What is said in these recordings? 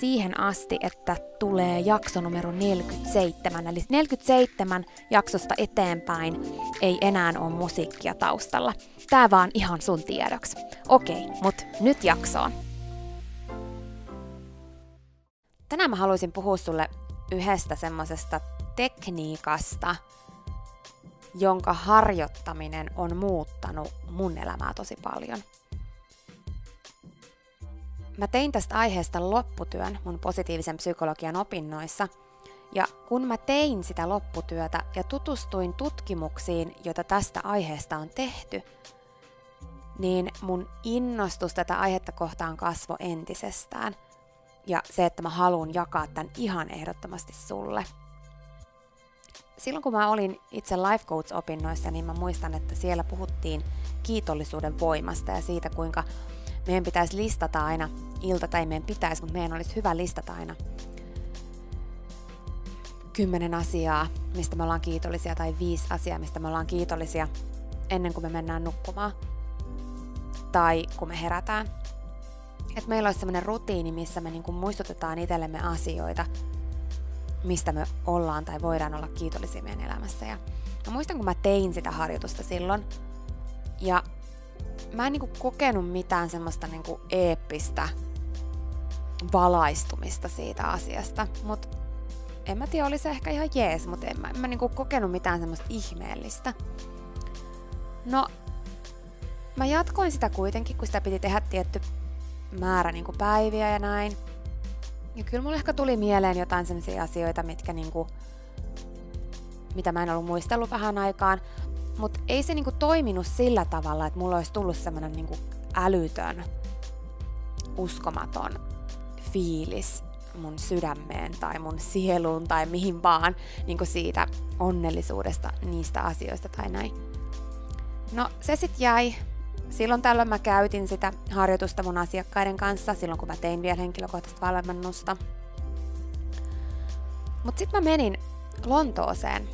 siihen asti, että tulee jakso numero 47. Eli 47 jaksosta eteenpäin ei enää ole musiikkia taustalla. Tää vaan ihan sun tiedoksi. Okei, mut nyt jaksoon. Tänään mä haluaisin puhua sulle yhdestä semmosesta tekniikasta, jonka harjoittaminen on muuttanut mun elämää tosi paljon – Mä tein tästä aiheesta lopputyön mun positiivisen psykologian opinnoissa, ja kun mä tein sitä lopputyötä ja tutustuin tutkimuksiin, joita tästä aiheesta on tehty, niin mun innostus tätä aihetta kohtaan kasvo entisestään. Ja se, että mä haluan jakaa tämän ihan ehdottomasti sulle. Silloin kun mä olin itse life coach-opinnoissa, niin mä muistan, että siellä puhuttiin kiitollisuuden voimasta ja siitä, kuinka meidän pitäisi listata aina, ilta tai meidän pitäisi, mutta meidän olisi hyvä listata aina kymmenen asiaa, mistä me ollaan kiitollisia, tai viisi asiaa, mistä me ollaan kiitollisia ennen kuin me mennään nukkumaan. Tai kun me herätään. Että meillä olisi sellainen rutiini, missä me niinku muistutetaan itsellemme asioita, mistä me ollaan tai voidaan olla kiitollisia meidän elämässä. Ja muistan, kun mä tein sitä harjoitusta silloin, ja mä en niinku kokenut mitään semmoista niinku eeppistä valaistumista siitä asiasta, mutta en mä tiedä, oli se ehkä ihan jees, mutta en mä, en mä niinku kokenut mitään semmoista ihmeellistä. No, mä jatkoin sitä kuitenkin, kun sitä piti tehdä tietty määrä niinku päiviä ja näin. Ja kyllä mulle ehkä tuli mieleen jotain sellaisia asioita, mitkä niinku, mitä mä en ollut muistellut vähän aikaan. Mutta ei se niinku toiminut sillä tavalla, että mulla olisi tullut semmoinen niinku älytön, uskomaton fiilis mun sydämeen tai mun sieluun tai mihin vaan niin siitä onnellisuudesta niistä asioista tai näin. No se sitten jäi silloin tällöin mä käytin sitä harjoitusta mun asiakkaiden kanssa, silloin kun mä tein vielä henkilökohtaista valmennusta. Mutta sitten mä menin Lontooseen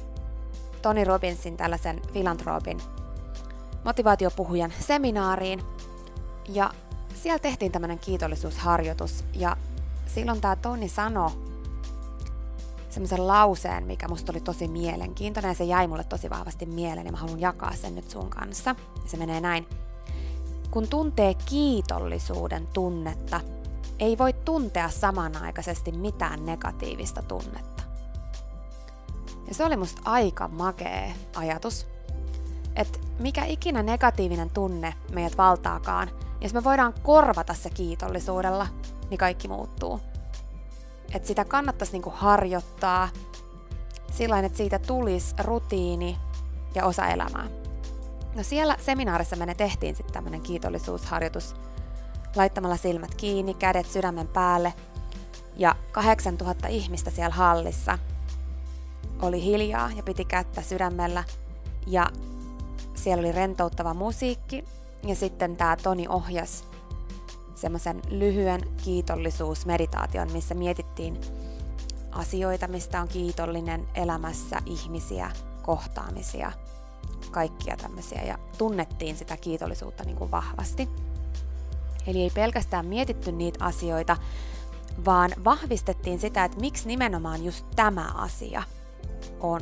Tony Robbinsin tällaisen filantropin motivaatiopuhujan seminaariin. Ja siellä tehtiin tämmöinen kiitollisuusharjoitus ja silloin tämä Toni sanoi semmoisen lauseen, mikä musta oli tosi mielenkiintoinen ja se jäi mulle tosi vahvasti mieleen ja mä haluan jakaa sen nyt sun kanssa. Ja se menee näin. Kun tuntee kiitollisuuden tunnetta, ei voi tuntea samanaikaisesti mitään negatiivista tunnetta. Ja se oli musta aika makee ajatus, että mikä ikinä negatiivinen tunne meidät valtaakaan, jos me voidaan korvata se kiitollisuudella, niin kaikki muuttuu. Että sitä kannattaisi niinku harjoittaa sillä että siitä tulisi rutiini ja osa elämää. No siellä seminaarissa me ne tehtiin sitten tämmöinen kiitollisuusharjoitus laittamalla silmät kiinni, kädet sydämen päälle ja 8000 ihmistä siellä hallissa oli hiljaa ja piti kättä sydämellä. Ja siellä oli rentouttava musiikki. Ja sitten tämä Toni ohjas semmoisen lyhyen kiitollisuusmeditaation, missä mietittiin asioita, mistä on kiitollinen elämässä, ihmisiä, kohtaamisia, kaikkia tämmöisiä. Ja tunnettiin sitä kiitollisuutta niin kuin vahvasti. Eli ei pelkästään mietitty niitä asioita, vaan vahvistettiin sitä, että miksi nimenomaan just tämä asia on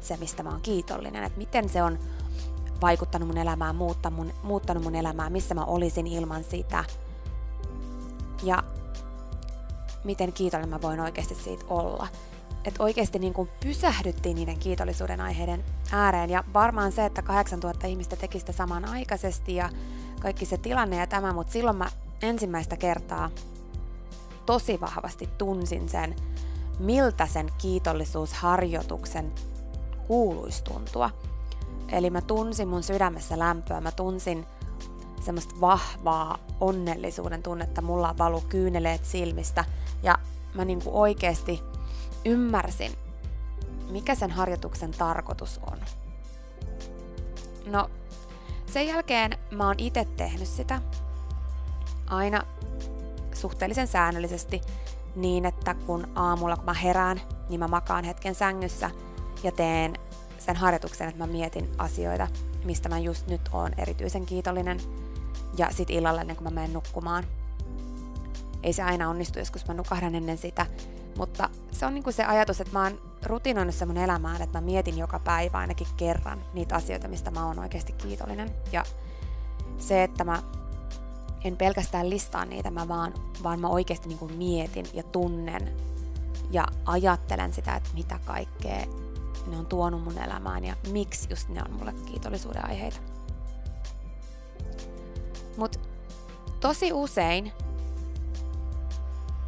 se, mistä mä oon kiitollinen, että miten se on vaikuttanut mun elämään, muuttanut mun, elämää, missä mä olisin ilman sitä. Ja miten kiitollinen mä voin oikeasti siitä olla. Että oikeasti niin kuin pysähdyttiin niiden kiitollisuuden aiheiden ääreen. Ja varmaan se, että 8000 ihmistä teki sitä samanaikaisesti ja kaikki se tilanne ja tämä, mutta silloin mä ensimmäistä kertaa tosi vahvasti tunsin sen, miltä sen kiitollisuusharjoituksen kuuluisi tuntua. Eli mä tunsin mun sydämessä lämpöä, mä tunsin semmoista vahvaa onnellisuuden tunnetta, mulla valu kyyneleet silmistä ja mä niinku oikeasti ymmärsin, mikä sen harjoituksen tarkoitus on. No, sen jälkeen mä oon itse tehnyt sitä aina suhteellisen säännöllisesti niin, että kun aamulla kun mä herään, niin mä makaan hetken sängyssä ja teen sen harjoituksen, että mä mietin asioita, mistä mä just nyt oon erityisen kiitollinen. Ja sit illalla ennen kuin mä menen nukkumaan. Ei se aina onnistu, joskus mä nukahdan ennen sitä, mutta se on niinku se ajatus, että mä oon rutinoinut se mun elämään, että mä mietin joka päivä ainakin kerran niitä asioita, mistä mä oon oikeasti kiitollinen. Ja se, että mä en pelkästään listaa niitä, mä vaan, vaan mä oikeasti niinku mietin ja tunnen ja ajattelen sitä, että mitä kaikkea ne on tuonut mun elämään ja miksi just ne on mulle kiitollisuuden aiheita. Mut tosi usein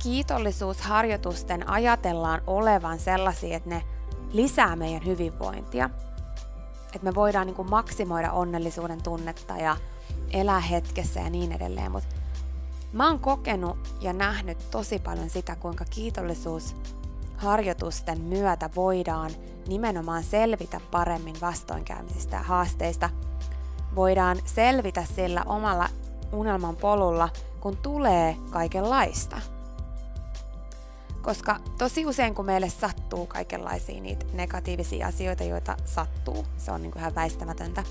kiitollisuusharjoitusten ajatellaan olevan sellaisia, että ne lisää meidän hyvinvointia. Että me voidaan niin kuin maksimoida onnellisuuden tunnetta ja elää hetkessä ja niin edelleen. Mutta mä oon kokenut ja nähnyt tosi paljon sitä, kuinka kiitollisuus harjoitusten myötä voidaan nimenomaan selvitä paremmin vastoinkäymisistä ja haasteista. Voidaan selvitä sillä omalla unelman polulla, kun tulee kaikenlaista. Koska tosi usein, kun meille sattuu kaikenlaisia niitä negatiivisia asioita, joita sattuu, se on niin kuin ihan väistämätöntä,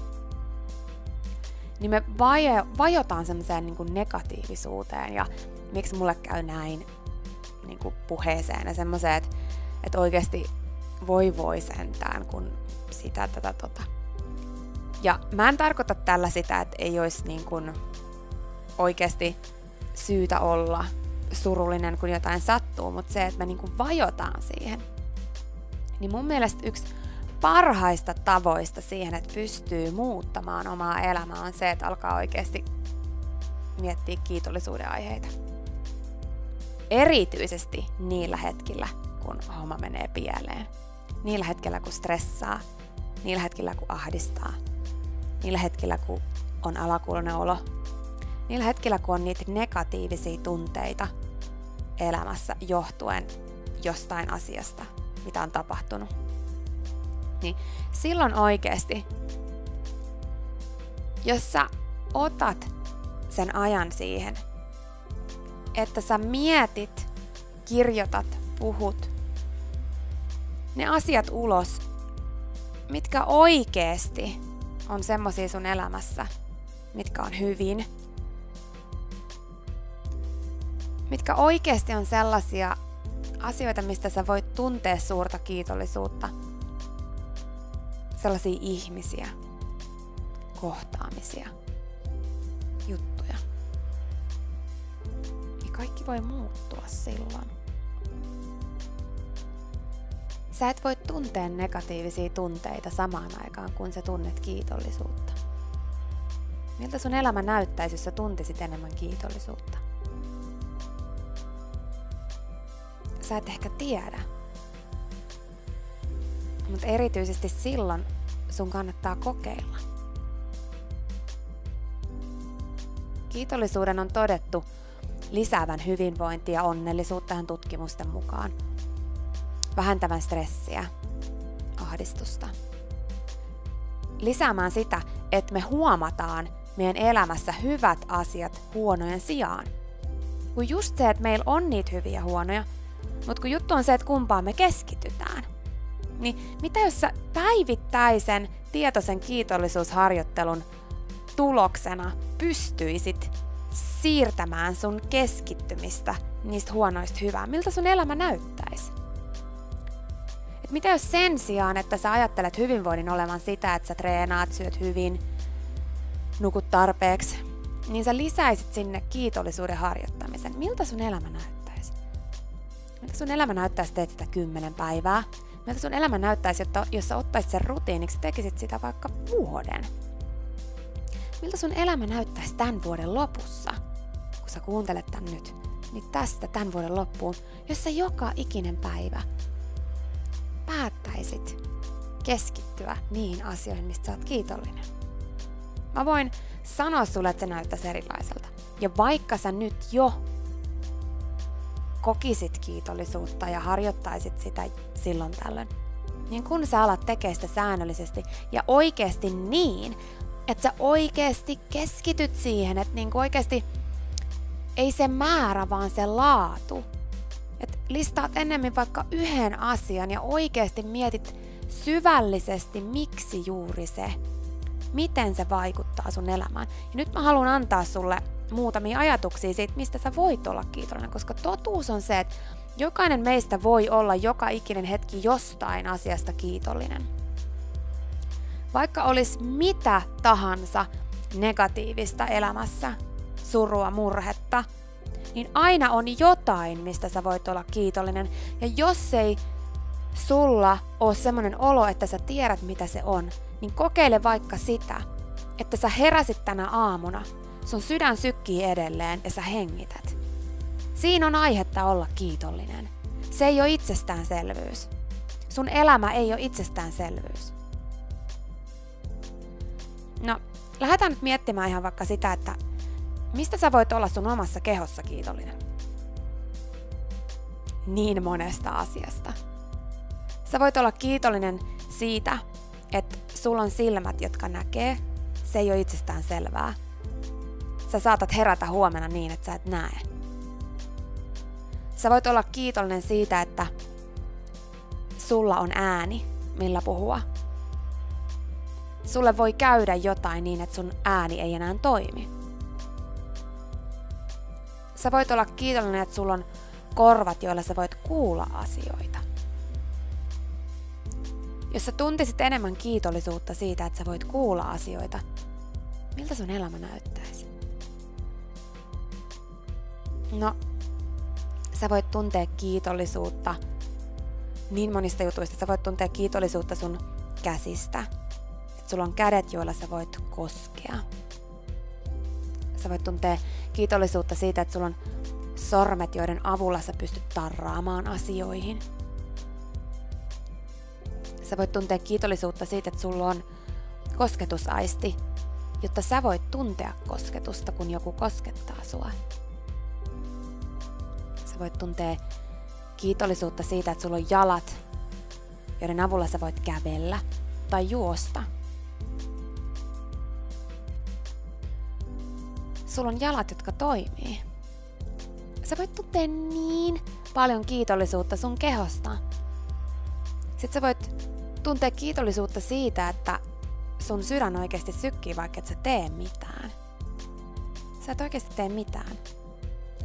niin me vajo, vajotaan semmoiseen niin negatiivisuuteen ja miksi mulle käy näin niin kuin puheeseen ja semmoiseen, että, että oikeasti voi voi sentään, kun sitä tätä tota. Ja mä en tarkoita tällä sitä, että ei olisi niin kuin oikeasti syytä olla surullinen, kun jotain sattuu, mutta se, että me niin kuin vajotaan siihen. Niin mun mielestä yksi parhaista tavoista siihen, että pystyy muuttamaan omaa elämää, on se, että alkaa oikeasti miettiä kiitollisuuden aiheita. Erityisesti niillä hetkillä, kun homma menee pieleen. Niillä hetkillä, kun stressaa, niillä hetkillä, kun ahdistaa, niillä hetkillä, kun on alakuulonen olo, niillä hetkillä, kun on niitä negatiivisia tunteita elämässä johtuen jostain asiasta, mitä on tapahtunut, niin silloin oikeasti, jos sä otat sen ajan siihen, että sä mietit, kirjoitat, puhut ne asiat ulos, mitkä oikeesti on semmosia sun elämässä, mitkä on hyvin, mitkä oikeasti on sellaisia asioita, mistä sä voit tuntea suurta kiitollisuutta. Sellaisia ihmisiä, kohtaamisia, juttuja. Ja kaikki voi muuttua silloin. Sä et voi tuntea negatiivisia tunteita samaan aikaan, kun sä tunnet kiitollisuutta. Miltä sun elämä näyttäisi, jos sä tuntisit enemmän kiitollisuutta? Sä et ehkä tiedä. Mutta erityisesti silloin sun kannattaa kokeilla. Kiitollisuuden on todettu lisäävän hyvinvointia ja onnellisuutta tutkimusten mukaan – vähentävän stressiä, ahdistusta. Lisäämään sitä, että me huomataan meidän elämässä hyvät asiat huonojen sijaan. Kun just se, että meillä on niitä hyviä ja huonoja, mutta kun juttu on se, että kumpaan me keskitytään. Niin mitä jos sä päivittäisen tietoisen kiitollisuusharjoittelun tuloksena pystyisit siirtämään sun keskittymistä niistä huonoista hyvää? Miltä sun elämä näyttäisi? mitä jos sen sijaan, että sä ajattelet hyvinvoinnin olevan sitä, että sä treenaat, syöt hyvin, nukut tarpeeksi, niin sä lisäisit sinne kiitollisuuden harjoittamisen. Miltä sun elämä näyttäisi? Miltä sun elämä näyttäisi, teet sitä kymmenen päivää? Miltä sun elämä näyttäisi, jotta, jos sä ottaisit sen rutiiniksi, tekisit sitä vaikka vuoden? Miltä sun elämä näyttäisi tämän vuoden lopussa, kun sä kuuntelet tän nyt? Niin tästä tämän vuoden loppuun, jos sä joka ikinen päivä päättäisit keskittyä niihin asioihin, mistä sä oot kiitollinen. Mä voin sanoa sulle, että se näyttäisi erilaiselta. Ja vaikka sä nyt jo kokisit kiitollisuutta ja harjoittaisit sitä silloin tällöin, niin kun sä alat tekemään sitä säännöllisesti ja oikeasti niin, että sä oikeasti keskityt siihen, että niin oikeasti ei se määrä, vaan se laatu että listaat ennemmin vaikka yhden asian ja oikeasti mietit syvällisesti, miksi juuri se, miten se vaikuttaa sun elämään. Ja nyt mä haluan antaa sulle muutamia ajatuksia siitä, mistä sä voit olla kiitollinen, koska totuus on se, että jokainen meistä voi olla joka ikinen hetki jostain asiasta kiitollinen. Vaikka olisi mitä tahansa negatiivista elämässä, surua, murhetta, niin aina on jotain, mistä sä voit olla kiitollinen. Ja jos ei sulla ole semmoinen olo, että sä tiedät mitä se on, niin kokeile vaikka sitä, että sä heräsit tänä aamuna, sun sydän sykkii edelleen ja sä hengität. Siinä on aihetta olla kiitollinen. Se ei ole itsestäänselvyys. Sun elämä ei ole itsestäänselvyys. No, lähdetään nyt miettimään ihan vaikka sitä, että Mistä sä voit olla sun omassa kehossa kiitollinen? Niin monesta asiasta. Sä voit olla kiitollinen siitä, että sulla on silmät, jotka näkee. Se ei ole itsestään selvää. Sä saatat herätä huomenna niin, että sä et näe. Sä voit olla kiitollinen siitä, että sulla on ääni, millä puhua. Sulle voi käydä jotain niin, että sun ääni ei enää toimi Sä voit olla kiitollinen, että sulla on korvat, joilla sä voit kuulla asioita. Jos sä tuntisit enemmän kiitollisuutta siitä, että sä voit kuulla asioita, miltä sun elämä näyttäisi? No, sä voit tuntea kiitollisuutta niin monista jutuista. Sä voit tuntea kiitollisuutta sun käsistä. Että sulla on kädet, joilla sä voit koskea. Sä voit tuntea kiitollisuutta siitä, että sulla on sormet, joiden avulla sä pystyt tarraamaan asioihin. Sä voit tuntea kiitollisuutta siitä, että sulla on kosketusaisti, jotta sä voit tuntea kosketusta, kun joku koskettaa sua. Voit tuntea kiitollisuutta siitä, että sulla on jalat, joiden avulla sä voit kävellä tai juosta – sulla on jalat, jotka toimii. Sä voit tuntea niin paljon kiitollisuutta sun kehosta. Sitten sä voit tuntea kiitollisuutta siitä, että sun sydän oikeasti sykkii, vaikka et sä tee mitään. Sä et oikeasti tee mitään.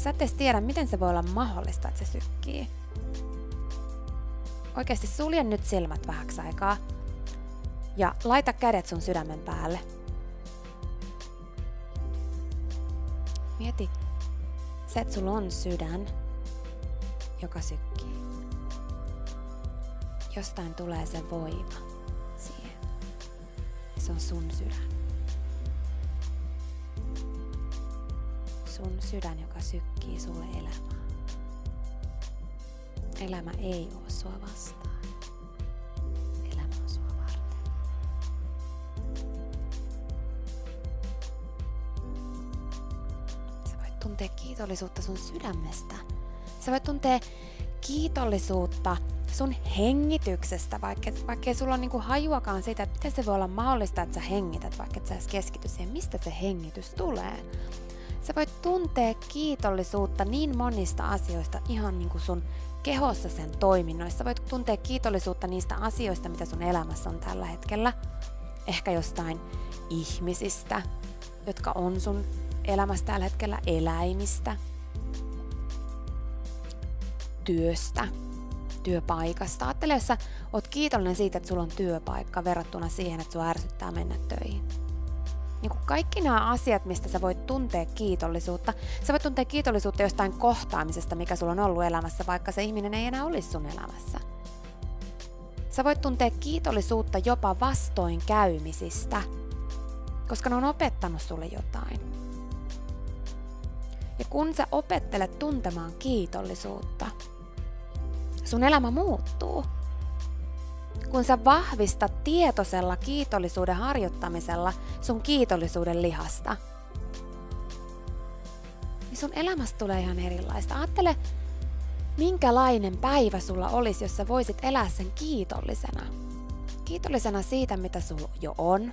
Sä et edes tiedä, miten se voi olla mahdollista, että se sykkii. Oikeasti sulje nyt silmät vähäksi aikaa ja laita kädet sun sydämen päälle. Mieti, se, että sulla on sydän, joka sykkii. Jostain tulee se voima siihen. Se on sun sydän. Sun sydän, joka sykkii sulle elämää. Elämä ei ole sua vastaan. Elämä on sua varten. Sä voit tuntea kiitollisuutta sun sydämestä. Sä voit tuntea kiitollisuutta sun hengityksestä, vaikka, vaikka sulla ole niinku hajuakaan siitä, että miten se voi olla mahdollista, että sä hengität, vaikka et sä edes keskity siihen, mistä se hengitys tulee. Tuntea kiitollisuutta niin monista asioista ihan niin kuin sun kehossa sen toiminnoissa. Voit tuntea kiitollisuutta niistä asioista, mitä sun elämässä on tällä hetkellä. Ehkä jostain ihmisistä, jotka on sun elämässä tällä hetkellä, eläimistä, työstä, työpaikasta. Ajattele, jos sä oot kiitollinen siitä, että sulla on työpaikka verrattuna siihen, että sua ärsyttää mennä töihin niin kuin kaikki nämä asiat, mistä sä voit tuntea kiitollisuutta. Sä voit tuntea kiitollisuutta jostain kohtaamisesta, mikä sulla on ollut elämässä, vaikka se ihminen ei enää olisi sun elämässä. Sä voit tuntea kiitollisuutta jopa vastoin käymisistä, koska ne on opettanut sulle jotain. Ja kun sä opettelet tuntemaan kiitollisuutta, sun elämä muuttuu kun sä vahvistat tietoisella kiitollisuuden harjoittamisella sun kiitollisuuden lihasta, niin sun elämästä tulee ihan erilaista. Ajattele, minkälainen päivä sulla olisi, jos sä voisit elää sen kiitollisena. Kiitollisena siitä, mitä sulla jo on.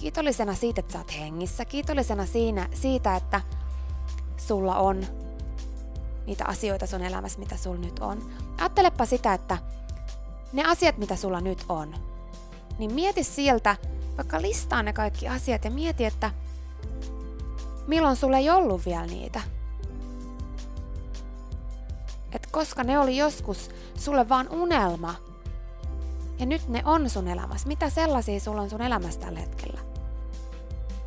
Kiitollisena siitä, että sä oot hengissä. Kiitollisena siinä, siitä, että sulla on niitä asioita sun elämässä, mitä sulla nyt on. Ajattelepa sitä, että ne asiat, mitä sulla nyt on, niin mieti sieltä, vaikka listaa ne kaikki asiat ja mieti, että milloin sulla ei ollut vielä niitä. Et koska ne oli joskus sulle vaan unelma, ja nyt ne on sun elämässä. Mitä sellaisia sulla on sun elämässä tällä hetkellä?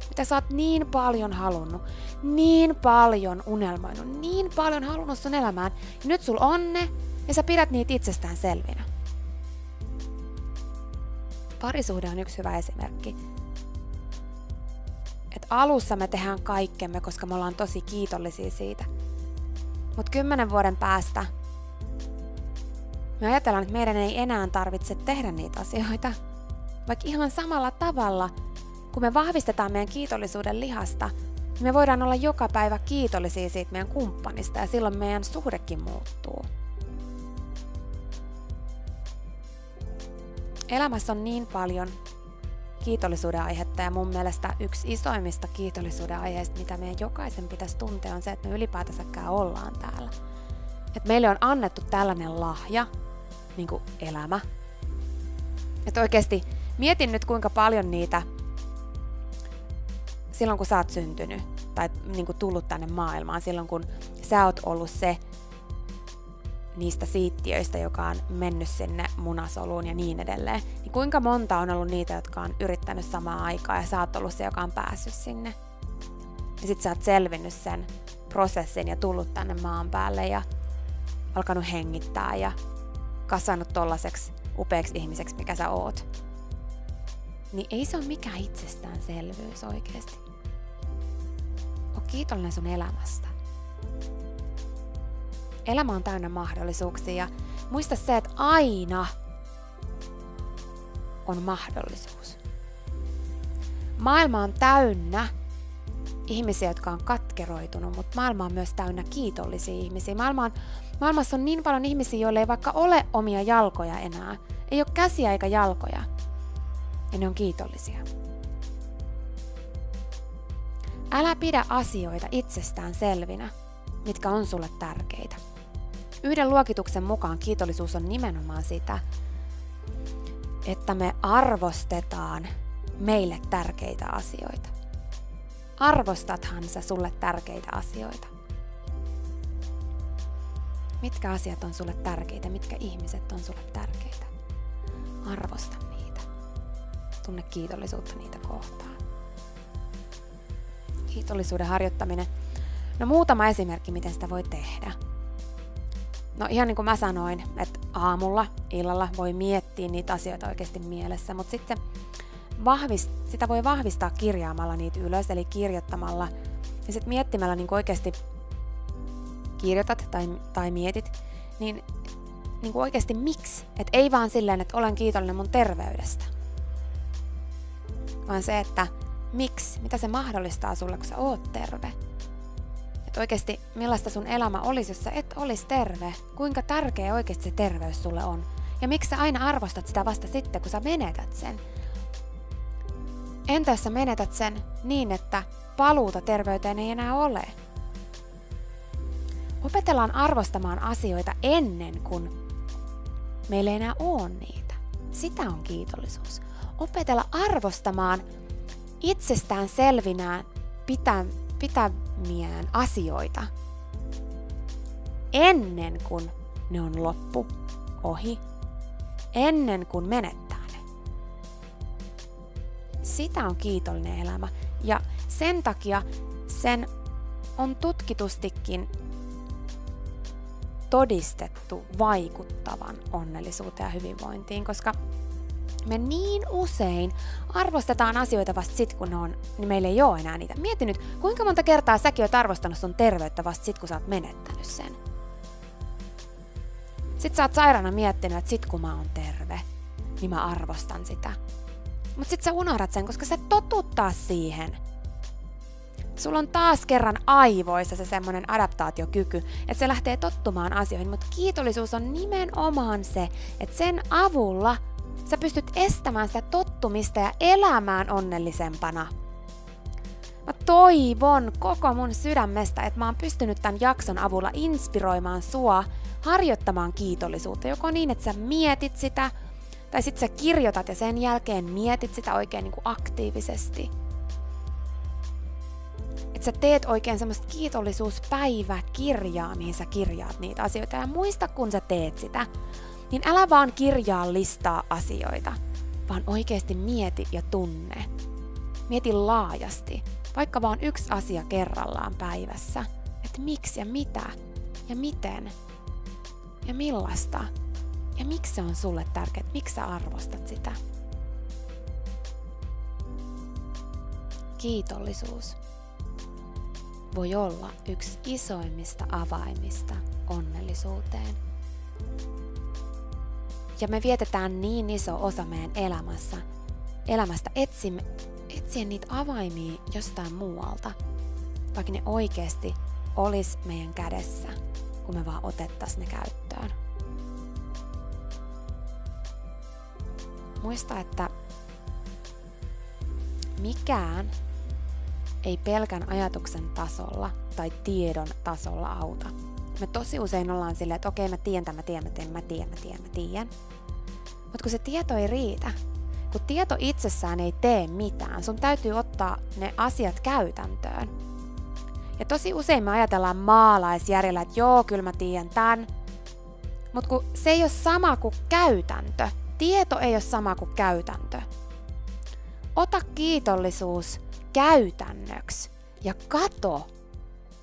Mitä sä oot niin paljon halunnut, niin paljon unelmoinut, niin paljon halunnut sun elämään, ja nyt sul on ne, ja sä pidät niitä itsestään selvinä. Parisuhde on yksi hyvä esimerkki. Et alussa me tehdään kaikkemme, koska me ollaan tosi kiitollisia siitä. Mutta kymmenen vuoden päästä me ajatellaan, että meidän ei enää tarvitse tehdä niitä asioita. Vaikka ihan samalla tavalla, kun me vahvistetaan meidän kiitollisuuden lihasta, niin me voidaan olla joka päivä kiitollisia siitä meidän kumppanista ja silloin meidän suhdekin muuttuu. Elämässä on niin paljon kiitollisuuden aihetta ja mun mielestä yksi isoimmista kiitollisuuden aiheista, mitä meidän jokaisen pitäisi tuntea, on se, että me ylipäätänsäkään ollaan täällä. Että meille on annettu tällainen lahja, niin kuin elämä. Että oikeasti mietin nyt kuinka paljon niitä silloin kun sä oot syntynyt tai niin kuin tullut tänne maailmaan, silloin kun sä oot ollut se, niistä siittiöistä, joka on mennyt sinne munasoluun ja niin edelleen, niin kuinka monta on ollut niitä, jotka on yrittänyt samaa aikaa ja sä oot ollut se, joka on päässyt sinne. Ja sit sä oot selvinnyt sen prosessin ja tullut tänne maan päälle ja alkanut hengittää ja kasvanut tollaseksi upeaksi ihmiseksi, mikä sä oot. Niin ei se ole mikään itsestäänselvyys oikeasti. O kiitollinen sun elämästä. Elämä on täynnä mahdollisuuksia ja muista se, että aina on mahdollisuus. Maailma on täynnä ihmisiä, jotka on katkeroitunut, mutta maailma on myös täynnä kiitollisia ihmisiä. Maailma on, maailmassa on niin paljon ihmisiä, joille ei vaikka ole omia jalkoja enää. Ei ole käsiä eikä jalkoja. Ja ne on kiitollisia. Älä pidä asioita itsestään selvinä, mitkä on sulle tärkeitä. Yhden luokituksen mukaan kiitollisuus on nimenomaan sitä, että me arvostetaan meille tärkeitä asioita. Arvostathan sä sulle tärkeitä asioita. Mitkä asiat on sulle tärkeitä, mitkä ihmiset on sulle tärkeitä. Arvosta niitä. Tunne kiitollisuutta niitä kohtaan. Kiitollisuuden harjoittaminen. No muutama esimerkki, miten sitä voi tehdä. No ihan niin kuin mä sanoin, että aamulla, illalla voi miettiä niitä asioita oikeasti mielessä, mutta sitten vahvist, sitä voi vahvistaa kirjaamalla niitä ylös, eli kirjoittamalla ja sitten miettimällä niin oikeasti kirjoitat tai, tai mietit, niin, niin kuin oikeasti miksi? Että ei vaan silleen, että olen kiitollinen mun terveydestä, vaan se, että miksi, mitä se mahdollistaa sulle, kun sä oot terve. Että oikeasti millaista sun elämä olisi, jos sä et olisi terve, kuinka tärkeä oikeasti se terveys sulle on. Ja miksi sä aina arvostat sitä vasta sitten, kun sä menetät sen. Entä jos sä menetät sen niin, että paluuta terveyteen ei enää ole? Opetellaan arvostamaan asioita ennen kuin meillä ei enää ole niitä. Sitä on kiitollisuus. Opetella arvostamaan itsestään selvinään pitä, pitämiään asioita ennen kuin ne on loppu, ohi, ennen kuin menettää ne. Sitä on kiitollinen elämä ja sen takia sen on tutkitustikin todistettu vaikuttavan onnellisuuteen ja hyvinvointiin, koska me niin usein arvostetaan asioita vasta sit, kun ne on, niin meillä ei ole enää niitä. Mieti nyt, kuinka monta kertaa säkin oot arvostanut sun terveyttä vasta sit, kun sä oot menettänyt sen. Sitten sä oot sairaana miettinyt, että sit kun mä oon terve, niin mä arvostan sitä. Mutta sit sä unohdat sen, koska sä totuttaa siihen – sulla on taas kerran aivoissa se semmoinen adaptaatiokyky, että se lähtee tottumaan asioihin, mutta kiitollisuus on nimenomaan se, että sen avulla sä pystyt estämään sitä tottumista ja elämään onnellisempana. Mä toivon koko mun sydämestä, että mä oon pystynyt tämän jakson avulla inspiroimaan sua harjoittamaan kiitollisuutta. Joko niin, että sä mietit sitä, tai sitten sä kirjoitat ja sen jälkeen mietit sitä oikein niin kuin aktiivisesti että sä teet oikein semmoista kiitollisuuspäiväkirjaa, mihin sä kirjaat niitä asioita. Ja muista, kun sä teet sitä, niin älä vaan kirjaa listaa asioita, vaan oikeasti mieti ja tunne. Mieti laajasti, vaikka vaan yksi asia kerrallaan päivässä. Että miksi ja mitä ja miten ja millaista ja miksi se on sulle tärkeää, miksi sä arvostat sitä. Kiitollisuus voi olla yksi isoimmista avaimista onnellisuuteen. Ja me vietetään niin iso osa meidän elämässä, elämästä etsimme, etsien niitä avaimia jostain muualta, vaikka ne oikeasti olisi meidän kädessä, kun me vaan otettaisiin ne käyttöön. Muista, että mikään ei pelkän ajatuksen tasolla tai tiedon tasolla auta. Me tosi usein ollaan silleen, että okei, mä tiedän mä tiedän, mä tiedän, mä tiedän, mä tiedän, mä tiedän. Mutta kun se tieto ei riitä, kun tieto itsessään ei tee mitään, sun täytyy ottaa ne asiat käytäntöön. Ja tosi usein me ajatellaan maalaisjärjellä, että joo, kyllä mä tiedän tämän. Mutta kun se ei ole sama kuin käytäntö. Tieto ei ole sama kuin käytäntö. Ota kiitollisuus käytännöksi ja kato,